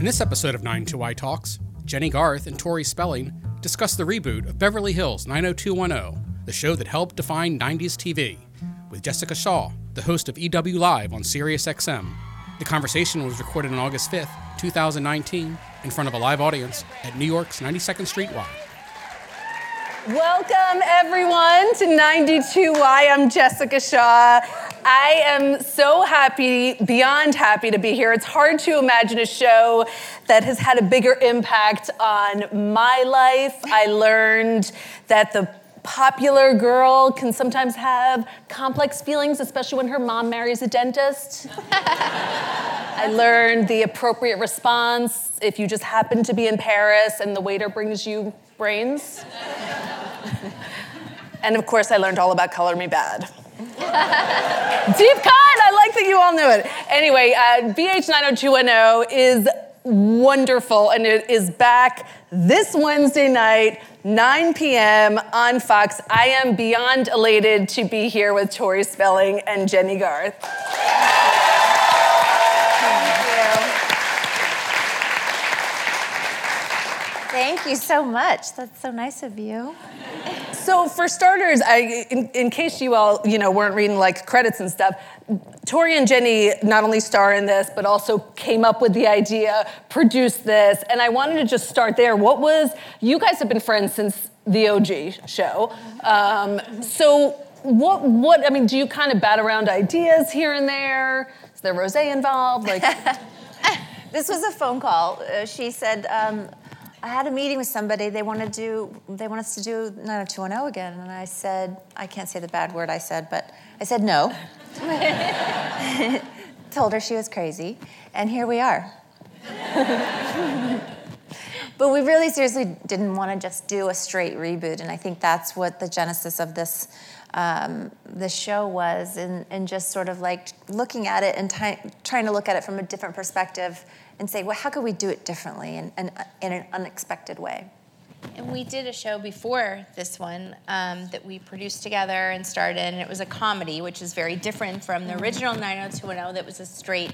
In this episode of 92Y Talks, Jennie Garth and Tori Spelling discuss the reboot of Beverly Hills 90210, the show that helped define 90s TV, with Jessica Shaw, the host of EW Live on SiriusXM. The conversation was recorded on August 5th, 2019, in front of a live audience at New York's 92nd Street Y. Welcome, everyone, to 92Y. I'm Jessica Shaw. I am so happy, beyond happy to be here. It's hard to imagine a show that has had a bigger impact on my life. I learned that the popular girl can sometimes have complex feelings, especially when her mom marries a dentist. I learned the appropriate response if you just happen to be in Paris and the waiter brings you brains. And of course, I learned all about Color Me Badd. Deep cut! I like that you all knew it. Anyway, uh, BH 90210 is wonderful and it is back this Wednesday night, 9 p.m. on Fox. I am beyond elated to be here with Tori Spelling and Jennie Garth. Thank you so much. That's so nice of you. So for starters, I, in, in, case you all you know weren't reading like credits and stuff, Tori and Jennie not only star in this, but also came up with the idea, produced this, and I wanted to just start there. What was you guys have been friends since the OG show, um, so what what I mean, do you kind of bat around ideas here and there? Is there rose involved? Like. this was a phone call. Uh, she said, um, I had a meeting with somebody. They want to do. They want us to do 90210 again, and I said, I can't say the bad word I said, but I said no. Told her she was crazy, and here we are. but we really seriously didn't want to just do a straight reboot, and I think that's what the genesis of this um, the show was, and, just sort of like looking at it and ty- trying to look at it from a different perspective and say, well, how could we do it differently and, and in an unexpected way? And we did a show before this one um, that we produced together and started, and it was a comedy, which is very different from the original 90210 that was a straight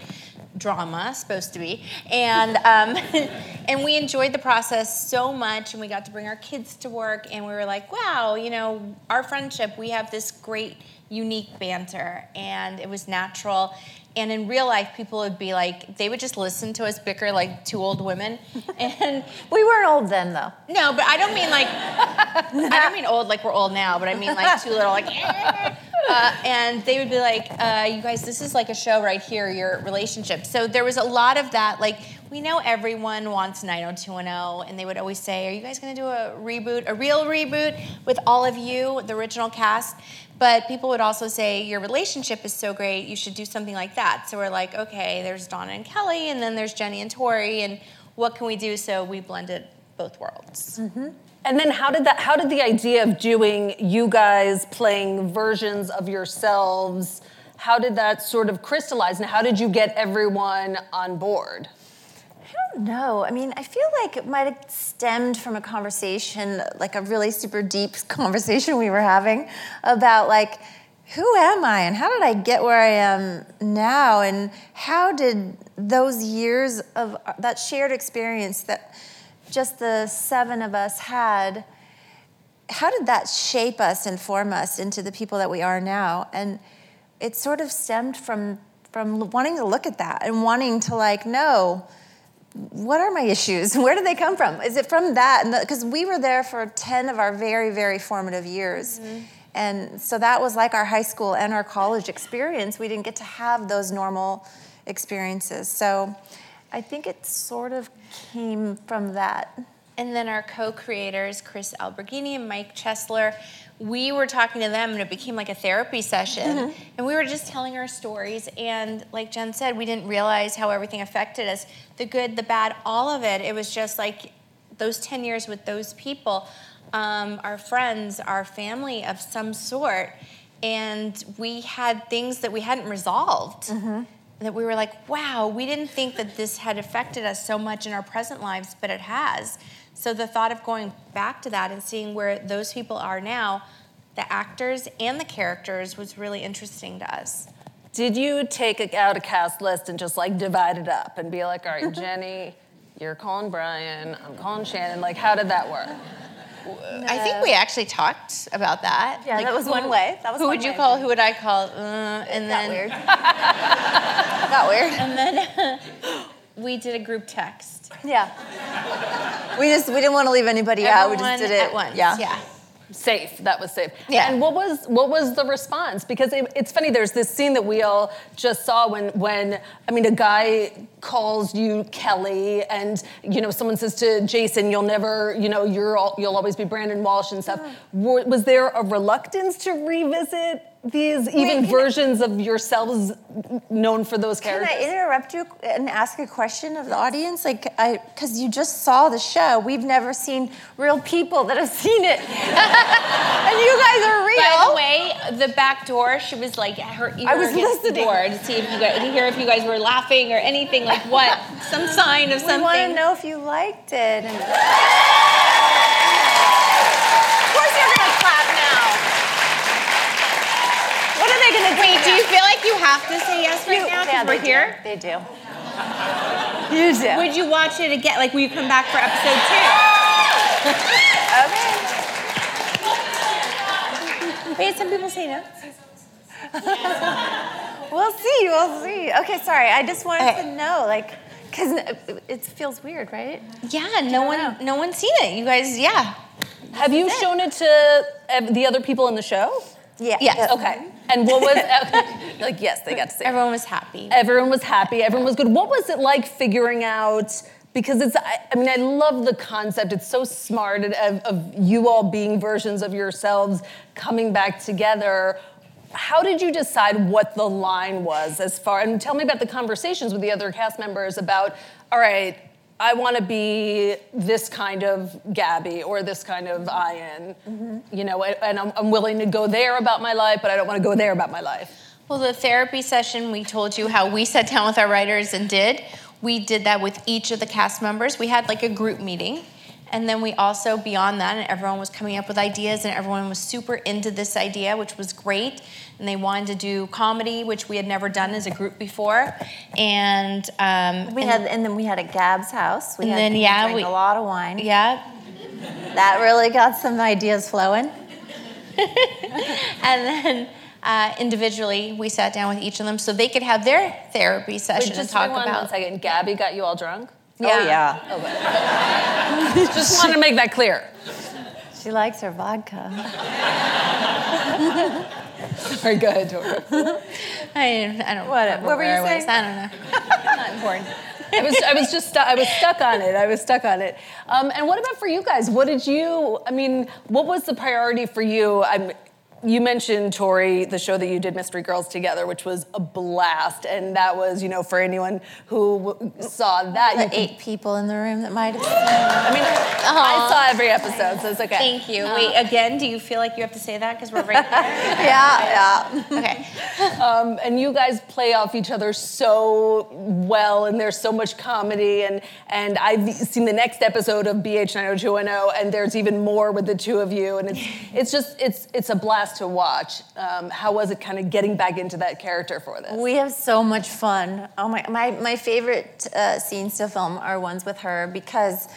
drama, supposed to be. And, um, and we enjoyed the process so much, and we got to bring our kids to work, and we were like, wow, you know, our friendship, we have this great, unique banter, and it was natural. And in real life people would be like they would just listen to us bicker like two old women. And we weren't old then though. No but i don't mean like i don't mean old like we're old now but i mean like too little like uh, and they would be like uh, you guys this is like a show right here your relationship. So there was a lot of that like we know everyone wants 90210 and they would always say are you guys going to do a reboot a real reboot with all of you the original cast but people would also say, Your relationship is so great, you should do something like that. So we're like, Okay, there's Donna and Kelly, and then there's Jennie and Tori, and what can we do? So we blended both worlds. Mm-hmm. And then how did that how did the idea of doing you guys playing versions of yourselves how did that sort of crystallize and how did you get everyone on board? No, I mean, I feel like it might have stemmed from a conversation, like a really super deep conversation we were having about like, who am I and how did I get where I am now? And how did those years of uh, that shared experience that just the seven of us had, how did that shape us and form us into the people that we are now? And it sort of stemmed from from wanting to look at that and wanting to like know what are my issues? Where do they come from? Is it from that? Because we were there for 10 of our very, very formative years. Mm-hmm. And so that was like our high school and our college experience. We didn't get to have those normal experiences. So I think it sort of came from that. And then our co creators, Chris Alberghini and Mike Chesler, we were talking to them and it became like a therapy session. Mm-hmm. And we were just telling our stories. And like Jen said, we didn't realize how everything affected us the good, the bad, all of it. It was just like those 10 years with those people, um, our friends, our family of some sort. And we had things that we hadn't resolved. Mm-hmm. That we were like, wow, we didn't think that this had affected us so much in our present lives, but it has. So the thought of going back to that and seeing where those people are now, the actors and the characters, was really interesting to us. Did you take out a cast list and just like divide it up and be like, all right, Jennie, you're calling Brian, I'm calling Shannen. Like, how did that work? I think we actually talked about that. Yeah, that was who- one way. That was who one would you way. call? Who would I call? Uh, and Got then weird. Got weird. and then we did a group text. Yeah. We just we didn't want to leave anybody out. We just did it at once. Yeah. yeah. Safe. That was safe. Yeah. And what was what was the response? Because it, it's funny. There's this scene that we all just saw when when I mean a guy calls you Kelly, and you know someone says to Jason, "You'll never, you know, you're all, you'll always be Brandon Walsh and stuff." Wa- Was there a reluctance to revisit these even can- versions of yourselves known for those characters. Can? I interrupt you and ask a question of the audience? Like, I, because you just saw the show. We've never seen real people that have seen it, and you guys are real. By the way, the back door, she was like her ear I was against the listening. door to see if you guys, to hear if you guys were laughing or anything like what, some sign of we something. want to know if you liked it. And... Of course, you're gonna clap now. What are they gonna do? Wait, do now? you feel like you have to say yes right now because they we're here? Do. They do. You do. Would you watch it again? Like, will you come back for episode two? okay. Wait, some people say no. We'll see. We'll see. Okay, sorry. I just wanted Okay. to know, like, because it, it feels weird, right? Yeah, no one, know. no one's seen it. You guys, yeah. Have you shown it to the other people in the show? Yeah. Yes. Okay. And what was like? Yes, they got to see. Everyone was happy. Everyone was happy. Everyone was good. What was it like figuring out? Because it's, I, I mean, I love the concept. It's so smart of, of you all being versions of yourselves coming back together. How did you decide what the line was as far? And tell me about the conversations with the other cast members about. All right, I want to be this kind of Gabby or this kind of Ian. You know, and I'm, I'm willing to go there about my life, but I don't want to go there about my life. Well, the therapy session, we told you how we sat down with our writers and did. We did that with each of the cast members. We had like a group meeting. And then we also, beyond that, and everyone was coming up with ideas, and everyone was super into this idea, which was great. And they wanted to do comedy, which we had never done as a group before. And um, We and- had, and then we had a Gab's house. We And had, then, we yeah, drank we- a lot of wine. yeah, That really got some ideas flowing. and then uh, individually, we sat down with each of them so they could have their therapy session Wait, and talk rewind about. one second. Gabby got you all drunk? Oh yeah. Just wanted to make that clear. She likes her vodka. Very good. Tori. I, I don't What- what were you I saying? I don't know. Not important. I was, I was just, stu- I was stuck on it. I was stuck on it. Um, and what about for you guys? What did you? I mean, what was the priority for you? I'm, you mentioned Tori, the show that you did, Mystery Girls Together, which was a blast, and that was, you know, for anyone who w- saw that, The could- people in the room that might have seen. I mean, I saw every episode, so it's okay. Thank you. Wait, again, do you feel like you have to say that because we're right there? Yeah, yeah. okay. Um, and you guys play off each other so well, and there's so much comedy. And and I've seen the next episode of BH 90210, and there's even more with the two of you. And it's it's just it's it's a blast to watch. Um, how was it kind of getting back into that character for this? We have so much fun. Oh my, my, my favorite uh, scenes to film are ones with her because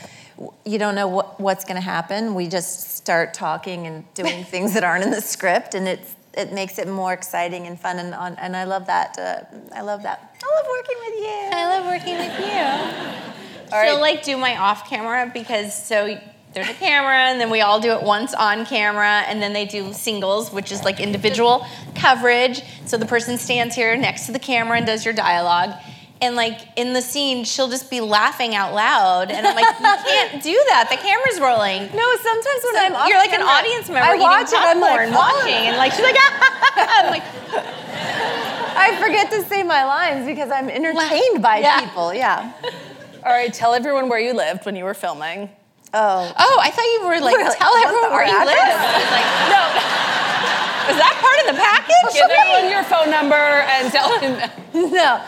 you don't know what, what's going to happen. We just start talking and doing things that aren't in the script, and it's it makes it more exciting and fun. And on, and I love that. Uh, I love that. I love working with you. I love working with you. All She'll right. like do my off camera because so there's a camera and then we all do it once on camera and then they do singles, which is like individual coverage. So the person stands here next to the camera and does your dialogue. And like in the scene, she'll just be laughing out loud, and I'm like, you can't do that. The camera's rolling. No, sometimes when So I'm you're like an audience member I eating watch it. I'm popcorn, like, oh. watching, and like she's like, ah! I'm like, I forget to say my lines because I'm entertained by Yeah. people. Yeah. All right, tell everyone where you lived when you were filming. Oh. oh, I thought you were like, Really? tell What's everyone our where you live. address? Like, no. Was that part of the package? Give everyone your phone number and tell them. No,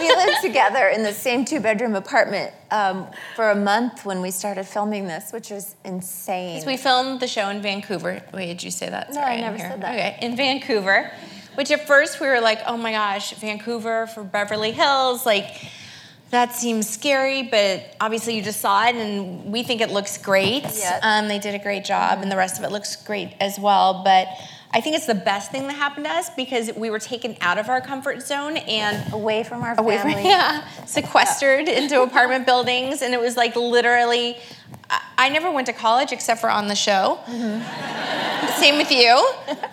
we lived together in the same two bedroom apartment um, for a month when we started filming this, which was insane. We filmed the show in Vancouver. Wait, did you say that? No, I never said that. Okay, in Vancouver, which at first we were like, oh my gosh, Vancouver for Beverly Hills, like that seems scary, but obviously you just saw it and we think it looks great. Yeah. Um, they did a great job and the rest of it looks great as well. But I think it's the best thing that happened to us because we were taken out of our comfort zone and Away from our away family. from yeah, sequestered into apartment buildings, and it was like literally. I, never went to college except for on the show. Mm-hmm. Same with you.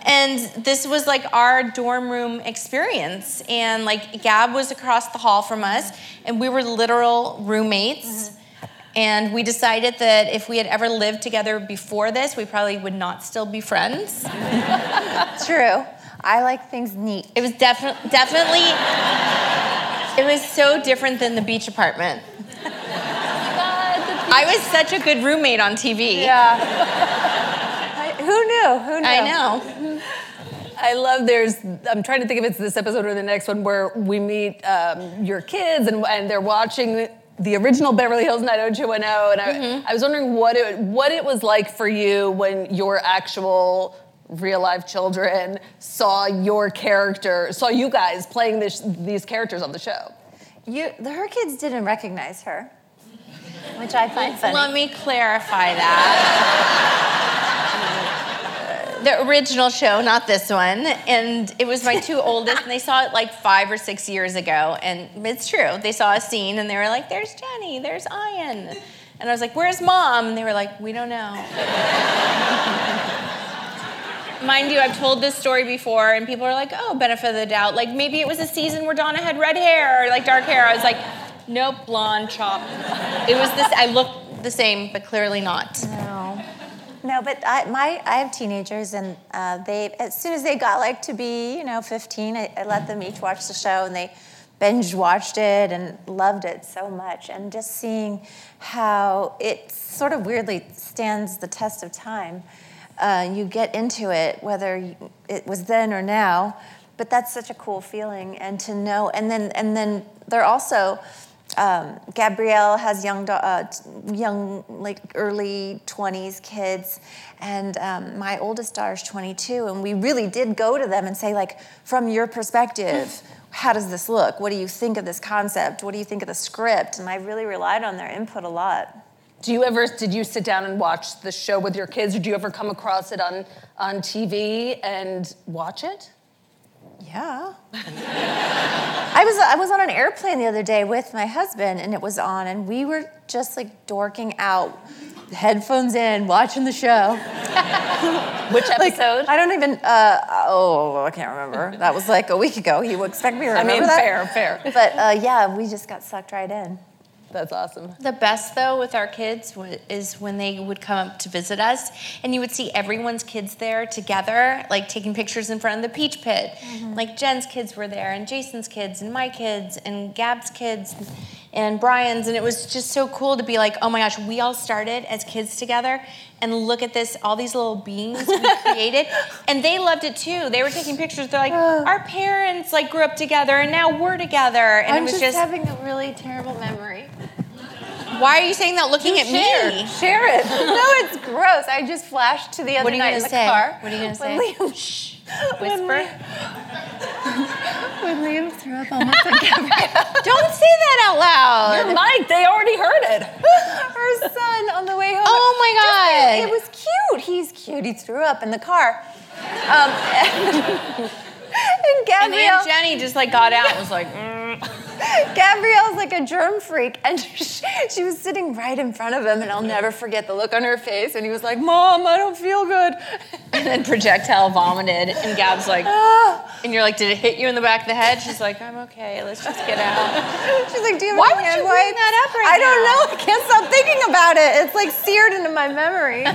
And this was like our dorm room experience, and like Gab was across the hall from us, and we were literal roommates. Mm-hmm. And we decided that if we had ever lived together before this, we probably would not still be friends. True. I like things neat. It was definitely, definitely, it was so different than the beach apartment. I was such a good roommate on TV. Yeah. I- who knew? Who knew? I know. I love there's, I'm trying to think if it's this episode or the next one where we meet um, your kids and, and they're watching the original Beverly Hills 90210. And I, Mm-hmm. I was wondering what it, what it was like for you when your actual real life children saw your character, saw you guys playing this, these characters on the show. You, her kids didn't recognize her, which I find funny. Let me clarify that. the original show, not this one. And it was my two oldest, and they saw it like five or six years ago. And it's true. They saw a scene and they were like, there's Jennie, there's Ian. And I was like, where's mom? And they were like, we don't know. Mind you, I've told this story before, and people are like, oh, benefit of the doubt. Like maybe it was a season where Donna had red hair or like dark hair. I was like, nope, blonde, chop. It was this, I looked the same, but clearly not. No. No, but I, my, I have teenagers, and uh, they, as soon as they got like to be, you know, 15, I, I let them each watch the show, and they binge watched it and loved it so much. And just seeing how it sort of weirdly stands the test of time. Uh, you get into it, whether it was then or now, but that's such a cool feeling, and to know, and then and then they're also um, Gabrielle has young, uh, young, like early 20s kids, and um, my oldest daughter's 22, and we really did go to them and say, like, from your perspective, how does this look? What do you think of this concept? What do you think of the script? And I really relied on their input a lot. Do you ever did you sit down and watch the show with your kids, or do you ever come across it on on TV and watch it? Yeah. I was I was on an airplane the other day with my husband and it was on and we were just like dorking out, headphones in, watching the show. Which episode? I don't even uh, oh I can't remember. That was like a week ago. You would expect me to remember I mean, that? fair, fair. But uh, yeah, we just got sucked right in. That's awesome. The best though with our kids is when they would come up to visit us and you would see everyone's kids there together, like taking pictures in front of the peach pit. Mm-hmm. Like Jen's kids were there and Jason's kids and my kids and Gab's kids and Brian's and it was just so cool to be like, oh my gosh, we all started as kids together and look at this, all these little beings we created. And they loved it too. They were taking pictures. They're like, our parents like grew up together and now we're together. And it was just, having a really terrible memory. why are you saying that looking at me? Share it. no, it's gross. I just flashed to the other you night in the say? car. What are you gonna when say? Liam, Shh. when Whisper. When Liam threw up almost like Don't say that out loud. Your mic, they already heard it. her son on the way home. Oh my Just- God. It was cute. He's cute. He threw up in the car. Um, and, And Gabrielle, then Jenny just like got out and was like, mm. Gabrielle's like a germ freak, and she, she was sitting right in front of him, and I'll never forget the look on her face. And he was like, "Mom, I don't feel good." and then projectile vomited. And Gab's like, Ah. and you're like, did it hit you in the back of the head? She's like, I'm okay. Let's just get out. She's like, "Do you have Why any would hand you bring wipes?" that up right I don't now? know. I can't stop thinking about it. It's like seared into my memory.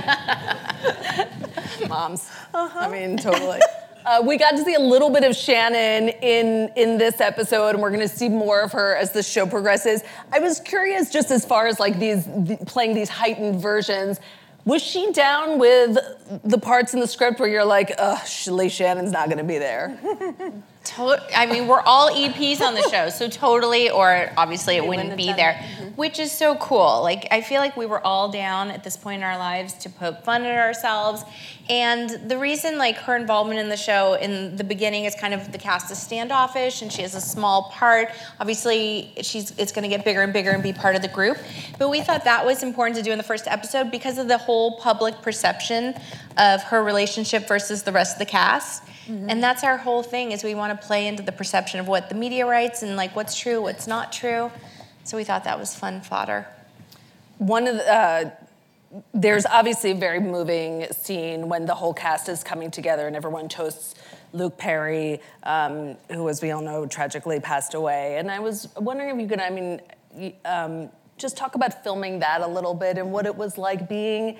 Moms. I mean, totally. Uh, we got to see a little bit of Shannen in in this episode, and we're going to see more of her as the show progresses. I was curious, just as far as like these th- playing these heightened versions. Was she down with the parts in the script where you're like, ugh, Lee Shannen's not going to be there? To- I mean, we're all EPs on the show, so totally, or obviously it wouldn't wouldn't be there, it. Mm-hmm. which is so cool. Like, I feel like we were all down at this point in our lives to poke fun at ourselves. And the reason, like, her involvement in the show in the beginning is kind of the cast is standoffish and she has a small part. Obviously, she's it's going to get bigger and bigger and be part of the group. But we thought that was important to do in the first episode because of the whole public perception of her relationship versus the rest of the cast. Mm-hmm. And that's our whole thing is we want to play into the perception of what the media writes and like what's true, what's not true. So we thought that was fun fodder. One of the, uh, there's obviously a very moving scene when the whole cast is coming together and everyone toasts Luke Perry, um, who, as we all know, tragically passed away. And I was wondering if you could, I mean, um, just talk about filming that a little bit and what it was like being,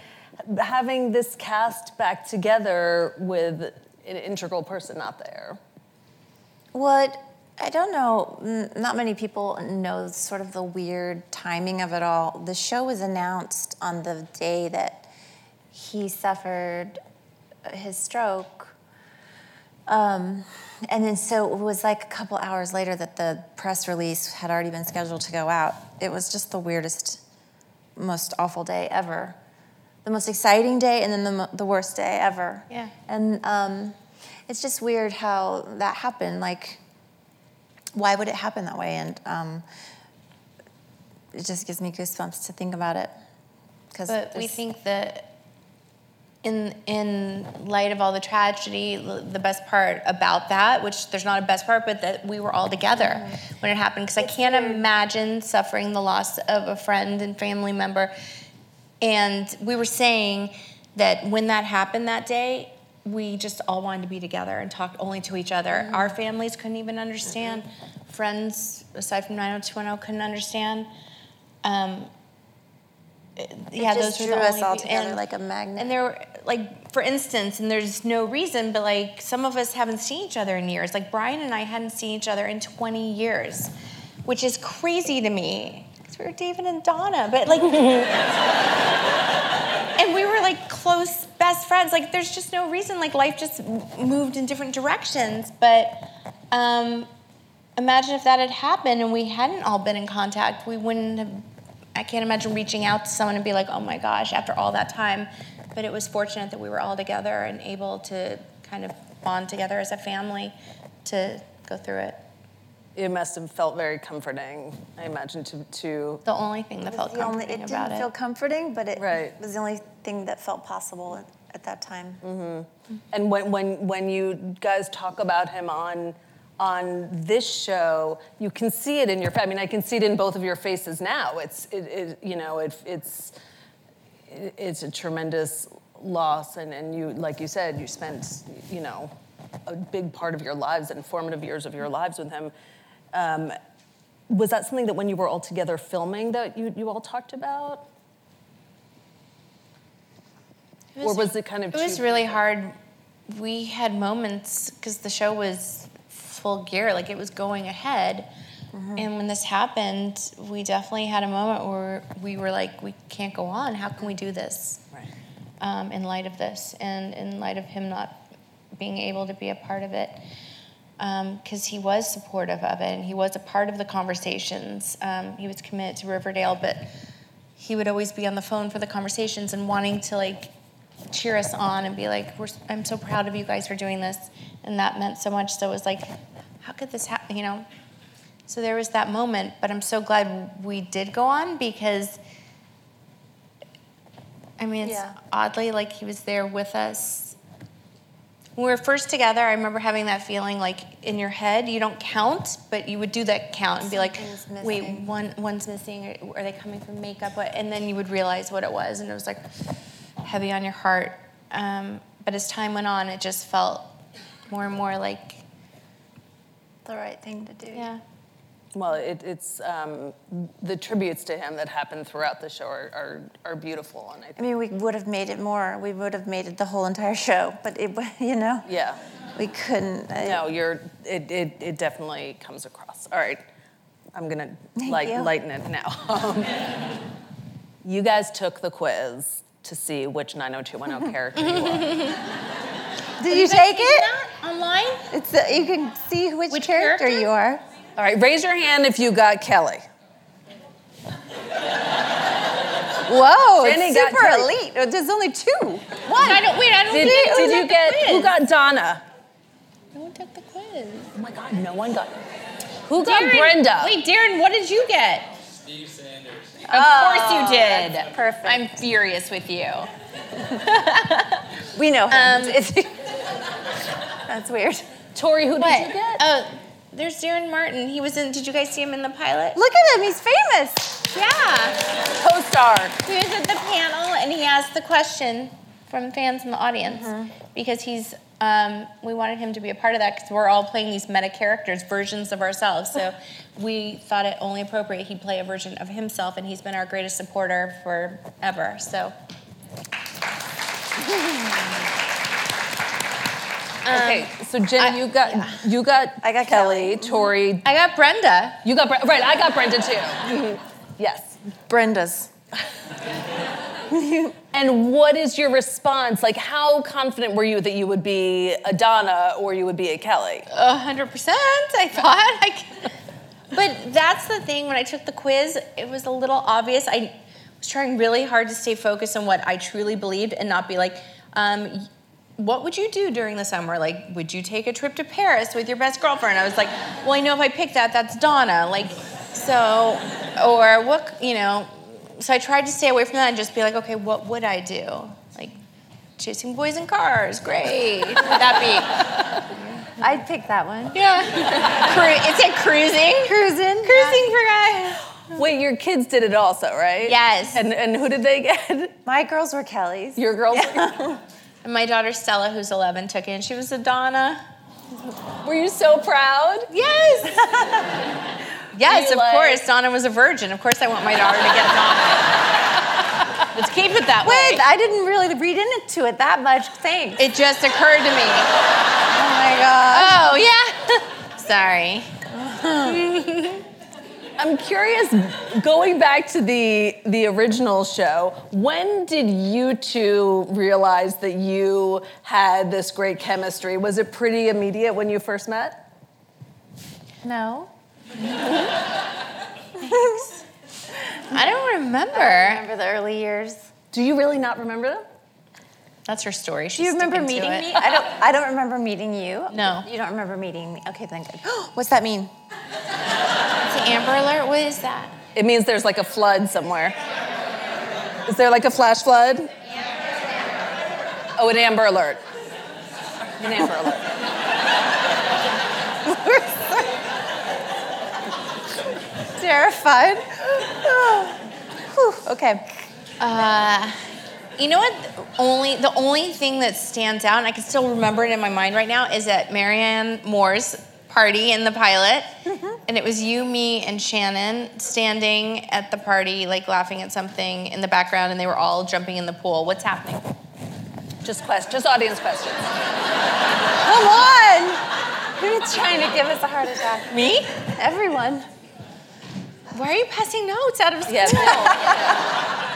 having this cast back together with an integral person not there. What I don't know, not many people know sort of the weird timing of it all. The show was announced on the day that he suffered his stroke. Um, and then so it was like a couple hours later that the press release had already been scheduled to go out. It was just the weirdest, most awful day ever. The most exciting day and then the, the worst day ever. Yeah. And um, it's just weird how that happened. Like, why would it happen that way? And um, it just gives me goosebumps to think about it. Because But we think that in in light of all the tragedy, the best part about that, which there's not a best part, but that we were all together when it happened. Because I can't imagine suffering the loss of a friend and family member. And we were saying that when that happened that day, we just all wanted to be together and talk only to each other. Our families couldn't even understand. Friends, aside from 90210, couldn't understand. Um, yeah, just those drew were the us only all together and- like a magnet. And there were like, for instance, and there's no reason, but like some of us haven't seen each other in years. Like Brian and I hadn't seen each other in 20 years, which is crazy to me. Because we were David and Donna, but like, and we were like close best friends. Like, there's just no reason. Like, life just moved in different directions. But um, imagine if that had happened and we hadn't all been in contact. We wouldn't have. I can't imagine reaching out to someone and be like, "Oh my gosh!" After all that time, but it was fortunate that we were all together and able to kind of bond together as a family to go through it. It must have felt very comforting, I imagine, to, to The only thing that felt the only, comforting it didn't about feel comforting, but it Right. was the only thing that felt possible at, at that time. Mm-hmm. And when, when, when you guys talk about him on, on this show, you can see it in your. fa- I mean, I can see it in both of your faces now. It's, it, it, you know, it, it's, it- it's a tremendous loss, and, and you, like you said, you spent, you know, a big part of your lives and formative years of your lives with him. Um, was that something that when you were all together filming that you, you all talked about? It or was it kind of It was really hard. We had moments because the show was full gear, like it was going ahead. And when this happened, we definitely had a moment where we were like, we can't go on. How can we do this Right. um, in light of this and in light of him not being able to be a part of it? Because he was supportive of it and he was a part of the conversations. Um, he was committed to Riverdale, but he would always be on the phone for the conversations and wanting to like cheer us on and be like, We're, I'm so proud of you guys for doing this. And that meant so much. So it was like, how could this happen? You know? So there was that moment, but I'm so glad we did go on because I mean, it's Yeah. oddly like he was there with us. When we were first together, I remember having that feeling like in your head, you don't count, but you would do that count and be like, wait, one, one's missing. Are they coming from makeup? And then you would realize what it was, and it was like heavy on your heart. Um, but as time went on, it just felt more and more like, The right thing to do. yeah. Well, it, it's um, the tributes to him that happen throughout the show are, are, are beautiful, and I I mean, we would have made it more. We would have made it the whole entire show, but it, you know, yeah, we couldn't. I- no, you're it, it, it definitely comes across. All right, I'm gonna Thank light, lighten it now. Um, you guys took the quiz to see which 90210 character you are. Did you take it? online? It's uh, you can see which, Which character, character? you are. All right, raise your hand if you got Kelly. Whoa, Jennie it's got super Kelly. elite. Oh, There's only two. I don't wait. I don't Did, think did who you took the get who got Donna? No one took the quiz. Oh my God, no one got. Who got Darren, Brenda? Wait, Darren, what did you get? Steve Sanders. Of course you did. perfect. I'm furious with you. We know him. Um, that's weird. Tori, who What? did you get? Oh, there's Darren Martin. He was in. Did you guys see him in the pilot? Look at him. He's famous. Yeah. Co-star. He was at the panel and he asked the question from fans in the audience because he's. Um, we wanted him to be a part of that because we're all playing these meta characters, versions of ourselves. So we thought it only appropriate he'd play a version of himself, and he's been our greatest supporter forever. So okay, so Jen, I- you got you got I got Kelly, Tori. I got Brenda. You got Bre- right. I got Brenda too. yes. Brenda's. And what is your response? Like, how confident were you that you would be a Donna or you would be a Kelly? A hundred percent. I thought. I c- but that's the thing. When I took the quiz, it was a little obvious. I was trying really hard to stay focused on what I truly believed and not be like, um, y- "What would you do during the summer? Like, would you take a trip to Paris with your best girlfriend?" I was like, "Well, I know if I pick that, that's Donna." Like, so, or what? You know. So I tried to stay away from that and just be like, "Okay, what would I do? Like, chasing boys in cars? Great. What would that be?" I'd pick that one. Yeah. Cru- it said cruising. Cruising. Cruising for guys. Wait, your kids did it also, right? Yes. And and who did they get? My girls were Kelly's. Your girls. And my daughter Stella, who's 11, took it, and she was a Donna. Were you so proud? Yes. yes, of like- course. Donna was a virgin. Of course, I want my daughter to get Donna. Let's keep it that Wait, way. I didn't really read into it that much. Thanks. It just occurred to me. oh my god. Oh yeah. Sorry. I'm curious, going back to the the original show, when did you two realize that you had this great chemistry? Was it pretty immediate when you first met? No. I don't remember. I don't Remember the early years? Do you really not remember them? That's her story. Do you remember meeting me? I don't. I don't remember meeting you. No. You don't remember meeting me. Okay, then good. What's that mean? An Amber Alert. What is that? It means there's like a flood somewhere. Is there like a flash flood? Oh, an Amber Alert. An Amber Alert. Terrified. Whew, okay. Uh, you know what? The only the only thing that stands out, and I can still remember it in my mind right now, is that Marianne Moore's party in the pilot, and it was you, me, and Shannen standing at the party, like laughing at something in the background, and they were all jumping in the pool. What's happening? Just quest, just audience questions. Come on. Who's trying to give us a heart attack? Me? Everyone. Why are you passing notes out of school? Yeah.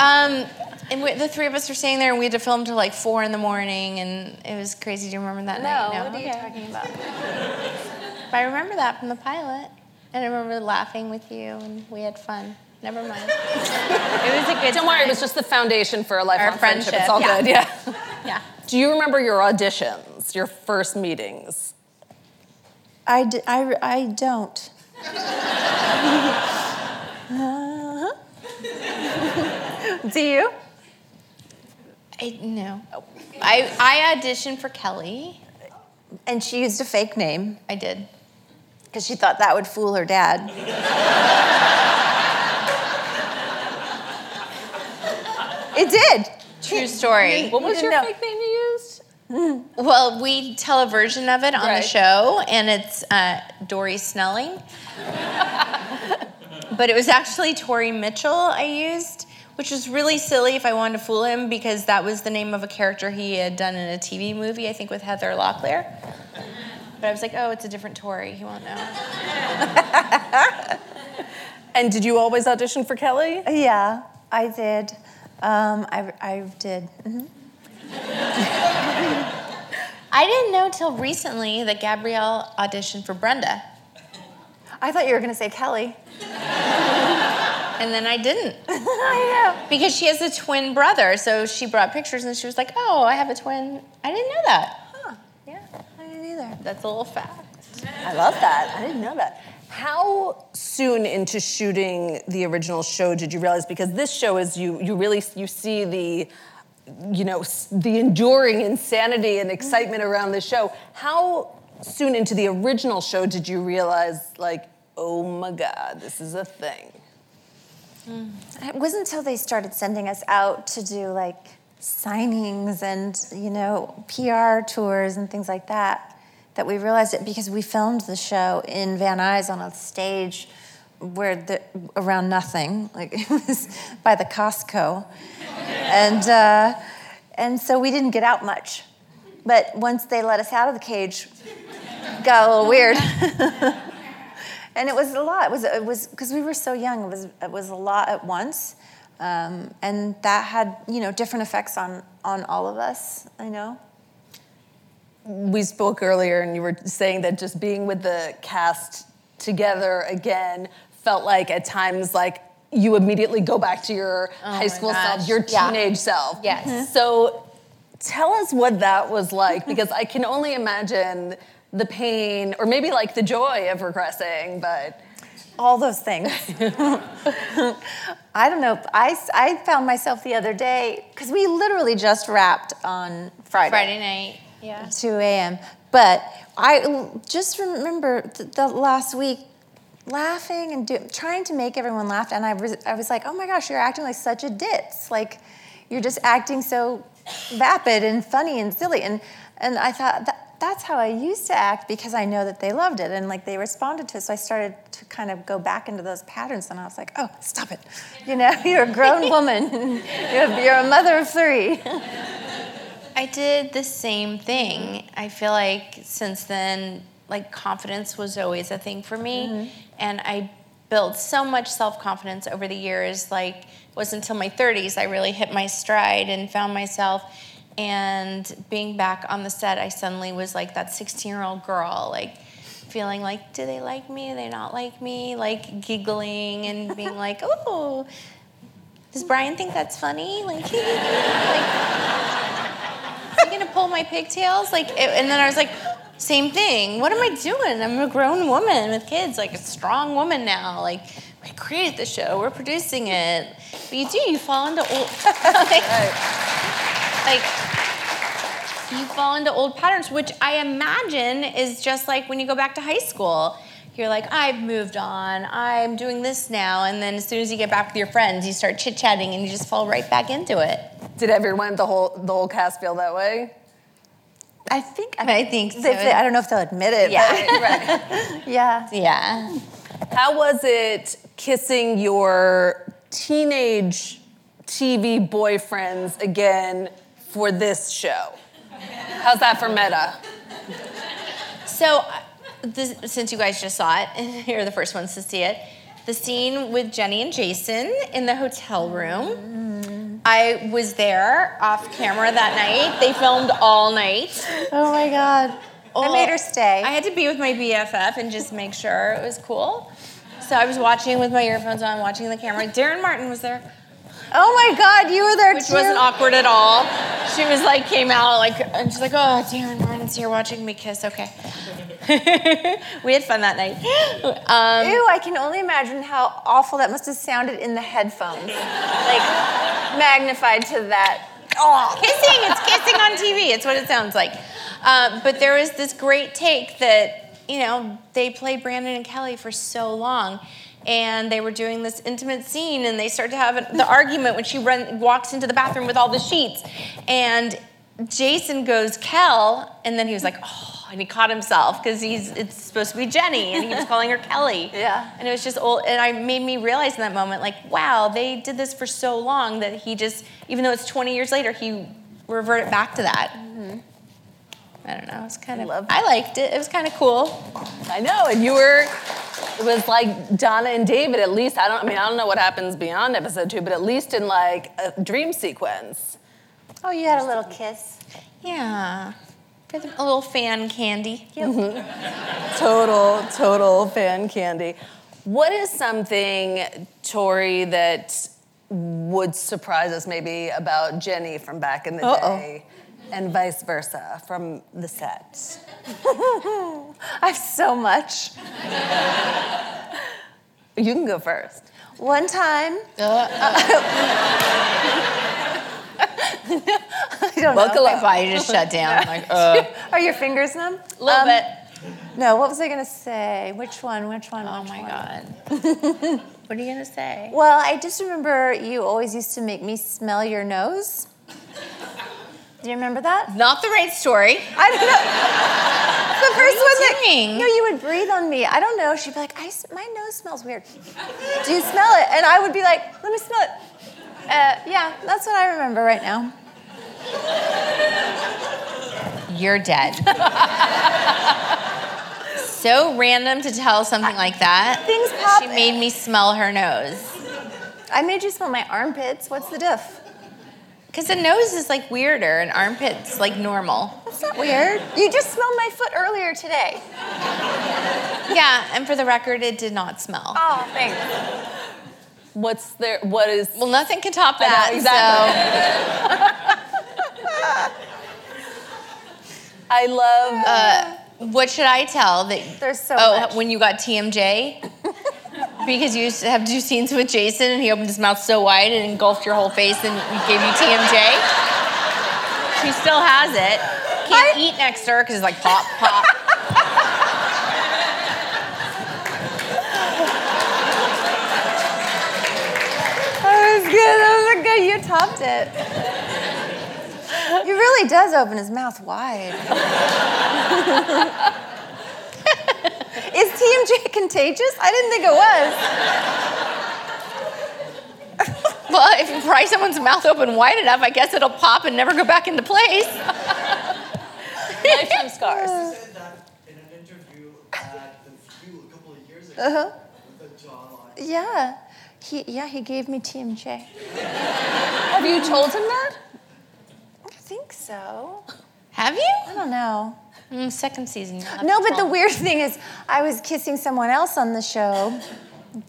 Um, and we, the three of us were staying there, and we had to film till like four in the morning, and it was crazy. Do you remember that No. night? No. What are you talking about? But I remember that from the pilot. And I remember laughing with you and we had fun. Never mind. it was a good Don't worry, it was just the foundation for a lifelong Our friendship. It's all yeah. good, yeah. Yeah. Do you remember your auditions, your first meetings? I, d- I, I don't. uh-huh. Do you? I no. I I auditioned for Kelly. And she used a fake name I did. because she thought that would fool her dad. it did. True story. What was your know. fake name you used? Well, we tell a version of it on Right. the show, and it's uh, Dory Snelling. but it was actually Tori Mitchell I used, which was really silly if I wanted to fool him because that was the name of a character he had done in a TV movie, I think with Heather Locklear. But I was like, oh, it's a different Tori. He won't know. And did you always audition for Kelly? Yeah, I did. Um, I, I did. Mhm. I didn't know till recently that Gabrielle auditioned for Brenda. I thought you were going to say Kelly. And then I didn't. I know. Because she has a twin brother. So she brought pictures and she was like, oh, I have a twin. I didn't know that. Huh. Yeah. I didn't either. That's a little fact. I love that. I didn't know that. How soon into shooting the original show did you realize? Because this show is you you really you see the you know the enduring insanity and excitement mm-hmm. around the show. How soon into the original show did you realize like oh my god this is a thing? It wasn't until they started sending us out to do like signings and you know PR tours and things like that that we realized it because we filmed the show in Van Nuys on a stage where the around nothing. Like it was by the Costco. And uh, and so we didn't get out much. But once they let us out of the cage got a little weird and it was a lot. It was it was because we were so young. It was it was a lot at once, um, and that had you know different effects on on all of us. I know. we spoke earlier and you were saying that just being with the cast together again felt like at times like you immediately go back to your high school gosh. self, your Yeah. teenage self. Yes. So tell us what that was like because I can only imagine the pain or maybe like the joy of regressing, but all those things. I don't know. I, I found myself the other day because we literally just wrapped on Friday. Friday night. Yeah. 2 a.m. But I just remember th- the last week laughing and do, trying to make everyone laugh. And I was, I was like, oh my gosh, you're acting like such a ditz. Like, you're just acting so vapid and funny and silly. And, and I thought, that, that's how I used to act because I know that they loved it and like they responded to it. So I started to kind of go back into those patterns and I was like, oh, stop it. You know, you're a grown woman. you're, a mother of three. I did the same thing. I feel like since then, like confidence was always a thing for me. Mm-hmm. And I built so much self confidence over the years. Like, it wasn't until my 30s I really hit my stride and found myself. And being back on the set, I suddenly was like that 16 year old girl, like feeling like, do they like me? Do they not like me? Like giggling and being like, oh, does Brian think that's funny? Like, like Is he gonna pull my pigtails? Like, it, and then I was like, same thing. What am I doing? I'm a grown woman with kids, like a strong woman now. Like, I created the show, we're producing it. But you do, you fall into old, like, like, you fall into old patterns, which I imagine is just like when you go back to high school. You're like, I've moved on. I'm doing this now. And then as soon as you get back with your friends, you start chit chatting and you just fall right back into it. did everyone, the whole the whole cast feel that way? I think I think so. they- I don't know if they'll admit it. Yeah. but- yeah. Yeah. How was it kissing your teenage TV boyfriends again for this show? How's that for meta? So, uh, this, since you guys just saw it, and you're the first ones to see it, the scene with Jennie and Jason in the hotel room. I was there off camera that night. They filmed all night. Oh my God. I made her stay. I had to be with my BFF and just make sure it was cool. So I was watching with my earphones on, watching the camera. Darren Martin was there, oh my God, you were there too. which too. wasn't awkward at all. She was like, came out like, and she's like, oh, Darren Martin's here watching me kiss. Okay. we had fun that night. Um, Ew, I can only imagine how awful that must have sounded in the headphones. like magnified to that. Oh, kissing. It's kissing on TV. It's what it sounds like. Uh, but there was this great take that you know they played Brandon and Kelly for so long, and they were doing this intimate scene, and they start to have an- the argument when she run walks into the bathroom with all the sheets, and Jason goes Kel, and then he was like, oh, and he caught himself because he's it's supposed to be Jennie, and he was calling her Kelly. Yeah. And it was just old, and I made me realize in that moment, like, wow, they did this for so long that he just, even though it's 20 years later, he reverted back to that. Mm-hmm. I don't know. It was kind of. Love I liked it. It was kind of cool. I know, and you were. It was like Donna and David. At least I don't. I mean, I don't know what happens beyond episode two, but at least in like a dream sequence. oh, you had a little kiss. Yeah. A little fan candy. Yep. Total, total fan candy. What is something, Tori, that would surprise us maybe about Jennie from back in the Uh-oh. day and vice versa from the set? I have so much. You can go first. One time, I don't Buckle know. up. My body just shut down. Like, uh, Are your fingers numb? a little Um, bit. No, what was I gonna say? Which one? Which one? Oh which my one? god. what are you gonna say? Well, I just remember you always used to make me smell your nose. Do you remember that? Not the right story. I don't know. the first one that doing? no, you would breathe on me. I don't know. She'd be like, I, "My nose smells weird. Do you smell it?" And I would be like, "Let me smell it." Uh, yeah, that's what I remember right now. You're dead. so random to tell something like that. Things pop- She made me smell her nose. I made you smell my armpits. What's the diff? Because the nose is like weirder and armpits like normal. That's not weird. You just smelled my foot earlier today. Yeah, and for the record, it did not smell. Oh, thanks. What's there? What is? Well, nothing can top I know, that. I love. So, what should I tell that? There's so oh, much. when you got TMJ? because you used to have two scenes with Jason, and he opened his mouth so wide and engulfed your whole face, and gave you TMJ. She still has it. Can't eat next to her because it's like pop, pop. That was good. That was good. You topped it. He really does open his mouth wide. Is TMJ contagious? I didn't think it was. Well, if you pry someone's mouth open wide enough, I guess it'll pop and never go back into place. lifetime scars. You said that in an interview at The View a couple of years ago Uh-huh. with the. Yeah. He, yeah, he gave me TMJ. Have you told him that? I think so. Have you? I don't know. Mm, second season. No, but the weird thing is, I was kissing someone else on the show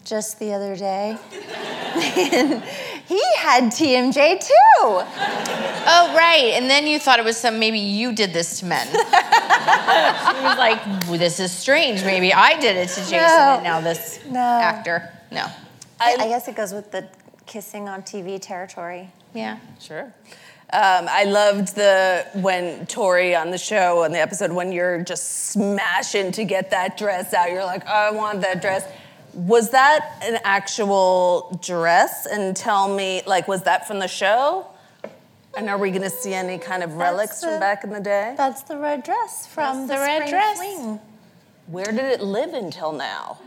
just the other day. and he had TMJ too. Oh, right. And then you thought it was some, maybe you did this to men. she was like, this is strange. Maybe I did it to Jason No. and now this No. actor. No. I, I guess it goes with the kissing on TV territory. Yeah. Sure. Um, I loved the when Tori on the show on the episode when you're just smashing to get that dress out. You're like, oh, I want that dress. Was that an actual dress? And tell me, like, was that from the show? And are we going to see any kind of relics the- from back in the day? That's the red dress from the, the red dress. fling. Where did it live until now?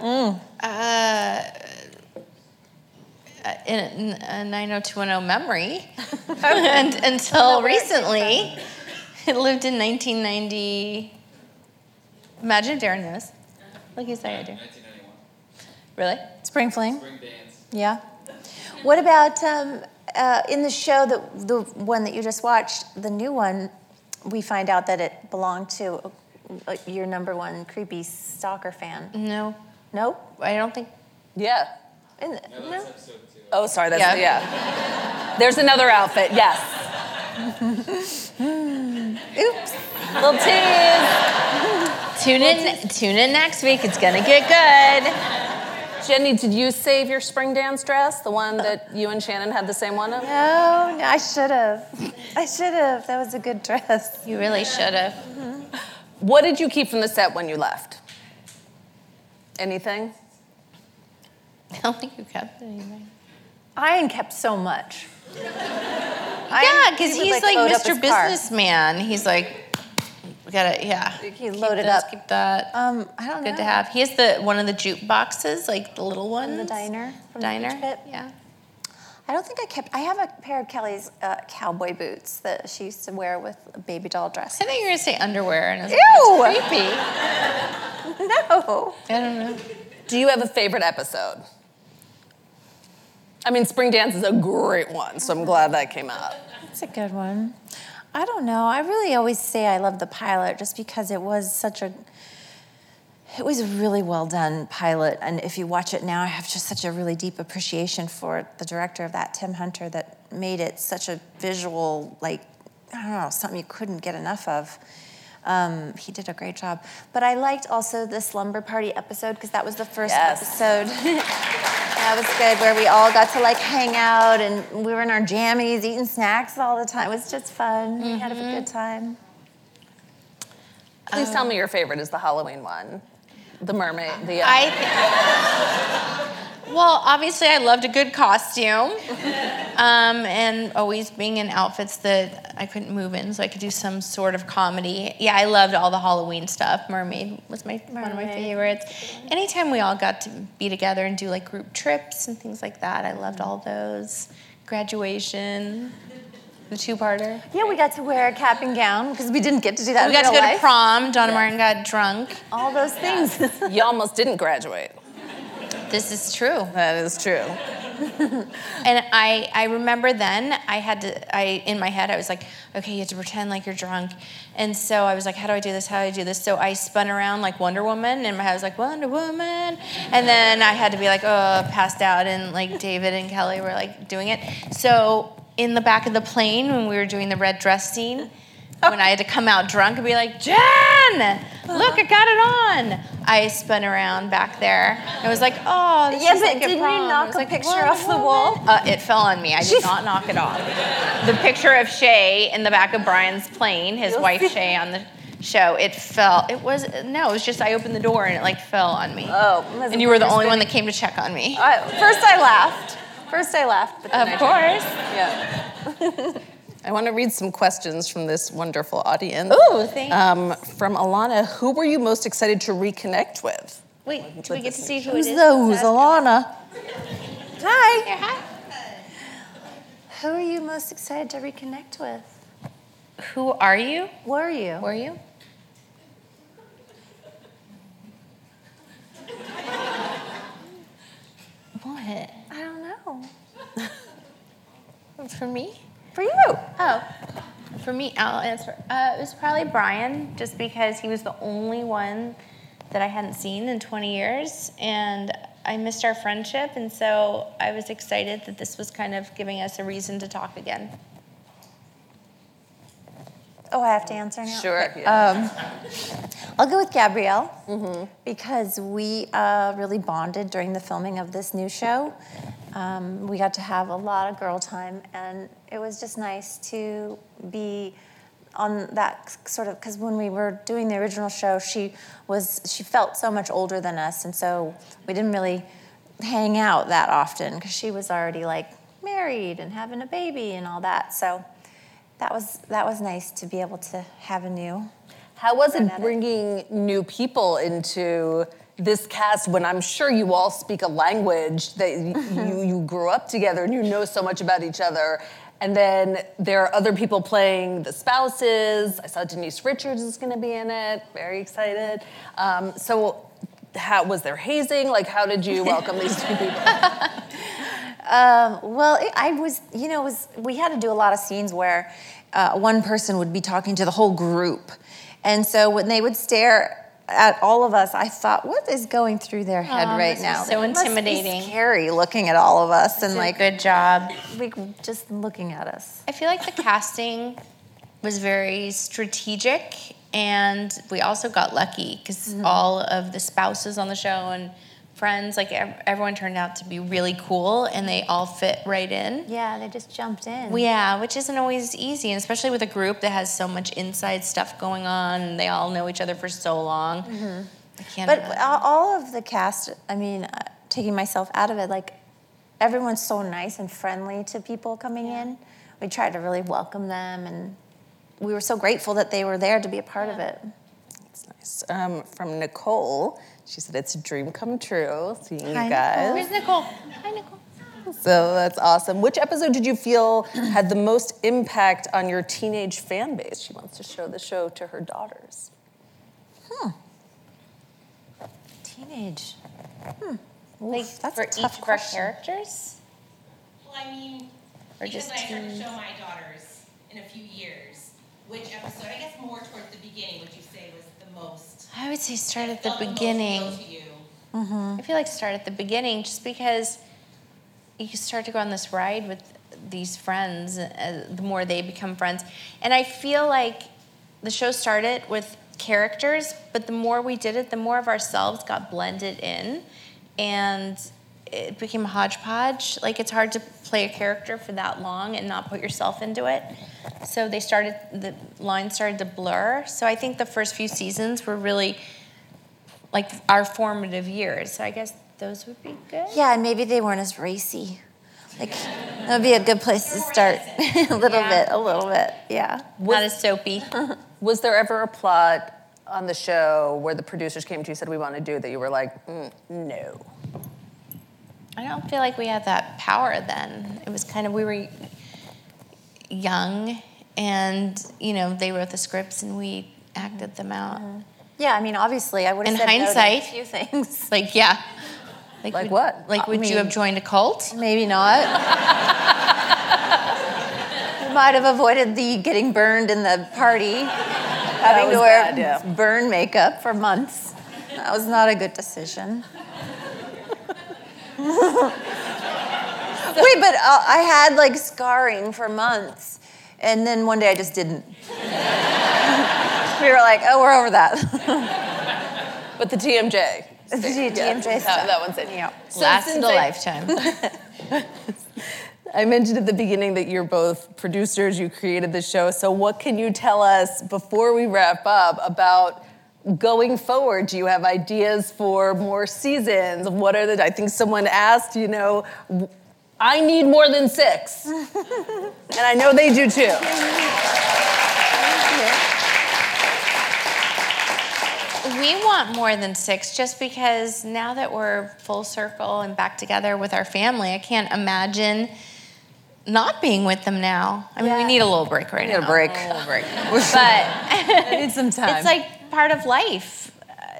Uh, in a, a 90210 memory. and until recently, it lived in 1990. Imagine if Darren knows. Like you say, I do. 1991. Really? Spring fling. Spring dance. Yeah. What about um, uh, in the show that the one that you just watched, the new one? We find out that it belonged to uh, your number one creepy stalker fan. No. No? I don't think. Yeah. In the- No, no. That's episode two. Oh, sorry. That's Yeah. yeah. There's another outfit. Yes. Oops. Little tease. Tune in. Tune in next week. It's gonna get good. Jennie, did you save your spring dance dress? The one that you and Shannen had the same one of? No, no, I should have. I should have. That was a good dress. You really should have. What did you keep from the set when you left? Anything? I don't think you kept anything. Ian kept so much. Yeah, because would, he's like, up Mr. Businessman. He's like, we gotta, yeah. He loaded this, up. Keep that. Um, I don't know. Good to have. He has the one of the jukeboxes, like the little ones. From the diner. From the Diner. Pit. Yeah. I don't think I kept. I have a pair of Kelly's uh, cowboy boots that she used to wear with a baby doll dress. I think you're gonna say underwear, and I was like, creepy. No. I don't know. Do you have a favorite episode? I mean, spring dance is a great one, so I'm glad that came out. That's a good one. I don't know. I really always say I love the pilot just because it was such a it was a really well done pilot and if you watch it now I have just such a really deep appreciation for the director of that Tim Hunter that made it such a visual like I don't know, something you couldn't get enough of. Um, he did a great job. But I liked also the slumber party episode because that was the first Yes. episode. that was good where we all got to like hang out and we were in our jammies eating snacks all the time. It was just fun. We had a good time. Please tell me your favorite is the Halloween one. The mermaid. The uh, I well, obviously, I loved a good costume, um, and always being in outfits that I couldn't move in, so I could do some sort of comedy. Yeah, I loved all the Halloween stuff. Mermaid was my one of my favorites. Anytime we all got to be together and do like group trips and things like that, I loved all those. Graduation, the two-parter. Yeah, we got to wear a cap and gown because we didn't get to do that We in got to real go to prom. Donna Martin got drunk. All those things. you almost didn't graduate. This is true. That is true. And I, I remember then I had to I in my head I was like, okay, you have to pretend like you're drunk. And so I was like, how do I do this? How do I do this? So I spun around like Wonder Woman and my head was like Wonder Woman. And then I had to be like, oh, passed out and like David and Kelly were like doing it. So in the back of the plane when we were doing the red dress scene, when I had to come out drunk and be like, Jen, look, I got it on. I spun around back there. I was like, oh, this Yeah, is but like didn't you knock a like, picture off the wall? Uh, it fell on me. I did not knock it off. The picture of Shay in the back of Brian's plane, his wife Shay on the show, it fell. It was no, it was just I opened the door and it like fell on me. Oh, and you were the only one that came to check on me. I, first I laughed. First I laughed, but then Of I course. Yeah. I want to read some questions from this wonderful audience. Ooh, thank Um, from Alana, who were you most excited to reconnect with? Wait, do we get to see who Who's it is? those? That's- Alana. Hi. Here, hi. Who are you most excited to reconnect with? Who are you? Were you? Were you? What? I don't know. For me? For you. Oh, for me, I'll answer. Uh, it was probably Brian, just because he was the only one that I hadn't seen in 20 years, and I missed our friendship, and so I was excited that this was kind of giving us a reason to talk again. Oh, I have to answer now? Sure. Um, I'll go with Gabrielle mm-hmm. because we uh, really bonded during the filming of this new show. Um, we got to have a lot of girl time, and it was just nice to be on that sort of because when we were doing the original show, she was she felt so much older than us, and so we didn't really hang out that often because she was already like married and having a baby and all that. So that was that was nice to be able to have a new. How was Run it at it. bringing new people into this cast when I'm sure you all speak a language that you, you grew up together and you know so much about each other? And then there are other people playing the spouses. I saw Denise Richards is going to be in it. Very excited. Um, so, how was there hazing? Like, how did you welcome these two people? Um, well, it, I was, you know, it was we had to do a lot of scenes where uh, one person would be talking to the whole group, and so when they would stare at all of us, I thought, what is going through their head right now? so It intimidating. scary looking at all of us and like good job. like just looking at us. I feel like the casting was very strategic, and we also got lucky because mm-hmm. all of the spouses on the show and friends, like everyone turned out to be really cool, and they all fit right in. Yeah, they just jumped in. Yeah, which isn't always easy, and especially with a group that has so much inside stuff going on, and they all know each other for so long. I can't. But imagine. all all of the cast, I mean, uh, taking myself out of it, like everyone's so nice and friendly to people coming in. We tried to really welcome them, and we were so grateful that they were there to be a part of it. That's nice. Um, from Nicole, she said it's a dream come true seeing Hi, you guys. Where's Nicole? Hi, Nicole. So that's awesome. Which episode did you feel had the most impact on your teenage fan base? She wants to show the show to her daughters. Huh. Teenage. Hmm. Like that's for a tough each of our characters. Well, I mean, Or because just I start to show my daughters in a few years, which episode, I guess more towards the beginning, would you say was the most? I would say start at the beginning. you? I feel like start at the beginning just because you start to go on this ride with these friends uh, the more they become friends. And I feel like the show started with characters, but the more we did it, the more of ourselves got blended in and it became a hodgepodge. Like it's hard to play a character for that long and not put yourself into it. So they started, the lines started to blur. So I think the first few seasons were really like our formative years. So I guess those would be good. Yeah, and maybe they weren't as racy. Like that would be a good place to start. a little Yeah. bit, a little bit. Yeah. Not as soapy. Was there ever a plot on the show where the producers came to you and said, we want to do that? You were like, mm, no. I don't feel like we had that power then. It was kind of we were young, and you know they wrote the scripts and we acted them out. Mm-hmm. Yeah, I mean, obviously, I would have In said no to hindsight- a few things. Like yeah, Like would- what? Like I would you mean- have joined a cult? Maybe not. We might have avoided the getting burned in the party, having was to wear bad, yeah. burn makeup for months. That was not a good decision. Wait, but uh, I had like scarring for months, and then one day I just didn't. we were like, oh, we're over that. But the TMJ. The TMJ that, stuff. that one's in. Yeah. Lasted since a I- lifetime. I mentioned at the beginning that you're both producers, you created the show. So, what can you tell us before we wrap up about going forward? Do you have ideas for more seasons? What are the, I think someone asked, you know, i need more than six. and I know they do too. We want more than six just because now that we're full circle and back together with our family, I can't imagine not being with them now. I mean, we need a little break right Need a now. break. A little break. but need some time. it's like part of life.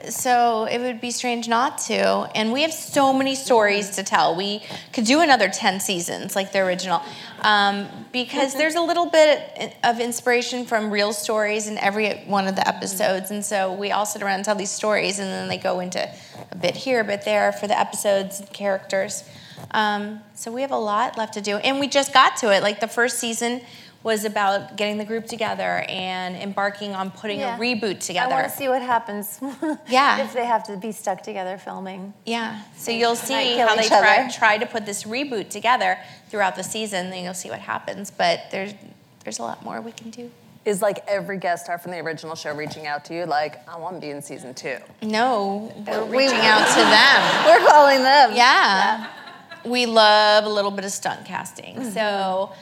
So it would be strange not to. And we have so many stories to tell. We could do another 10 seasons like the original um, because there's a little bit of inspiration from real stories in every one of the episodes. And so we all sit around and tell these stories and then they go into a bit here, a bit there for the episodes and characters. Um, so we have a lot left to do. And we just got to it. Like the first season was about getting the group together and embarking on putting Yeah. a reboot together. I together. want to see what happens. Yeah. if they have to be stuck together filming. Yeah. So you'll see how they try, try to put this reboot together throughout the season, then you'll see what happens. But there's there's a lot more we can do. Is like every guest star from the original show reaching out to you, like, I want to be in season two? No, we're We- reaching out to them. We're calling them. Yeah. We love a little bit of stunt casting. So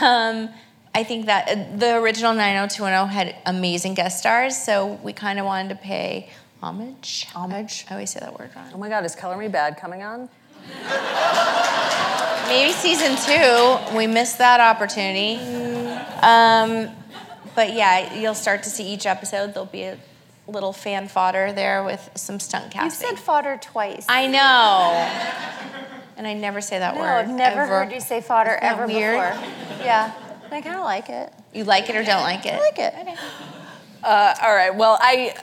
um, I think that uh, the original 90210 had amazing guest stars, so we kind of wanted to pay homage. Homage. I always say that word Oh my God, is Color Me Badd coming on? Maybe season two, we missed that opportunity. Um, but yeah, you'll start to see each episode. There'll be a little fan fodder there with some stunt casting. You said fodder twice. I know. And I never say that no, word. I've never ever. heard you say fodder Isn't ever weird? before. Yeah. I kind of like it. You like it or don't like it? I like it. Okay. Uh, all right. Well, I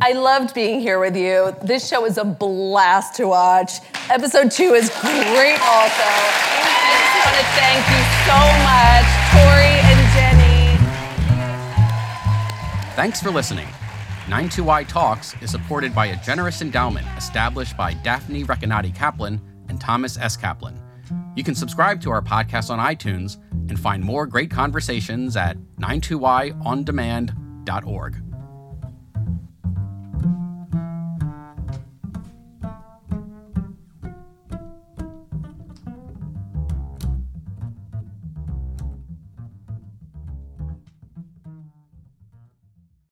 I loved being here with you. This show is a blast to watch. Episode two is great, also. I just want to thank you so much, Tori and Jennie. Thanks for listening. 92Y Talks is supported by a generous endowment established by Daphne Recanati Kaplan and Thomas S. Kaplan. You can subscribe to our podcast on iTunes and find more great conversations at 92yondemand.org.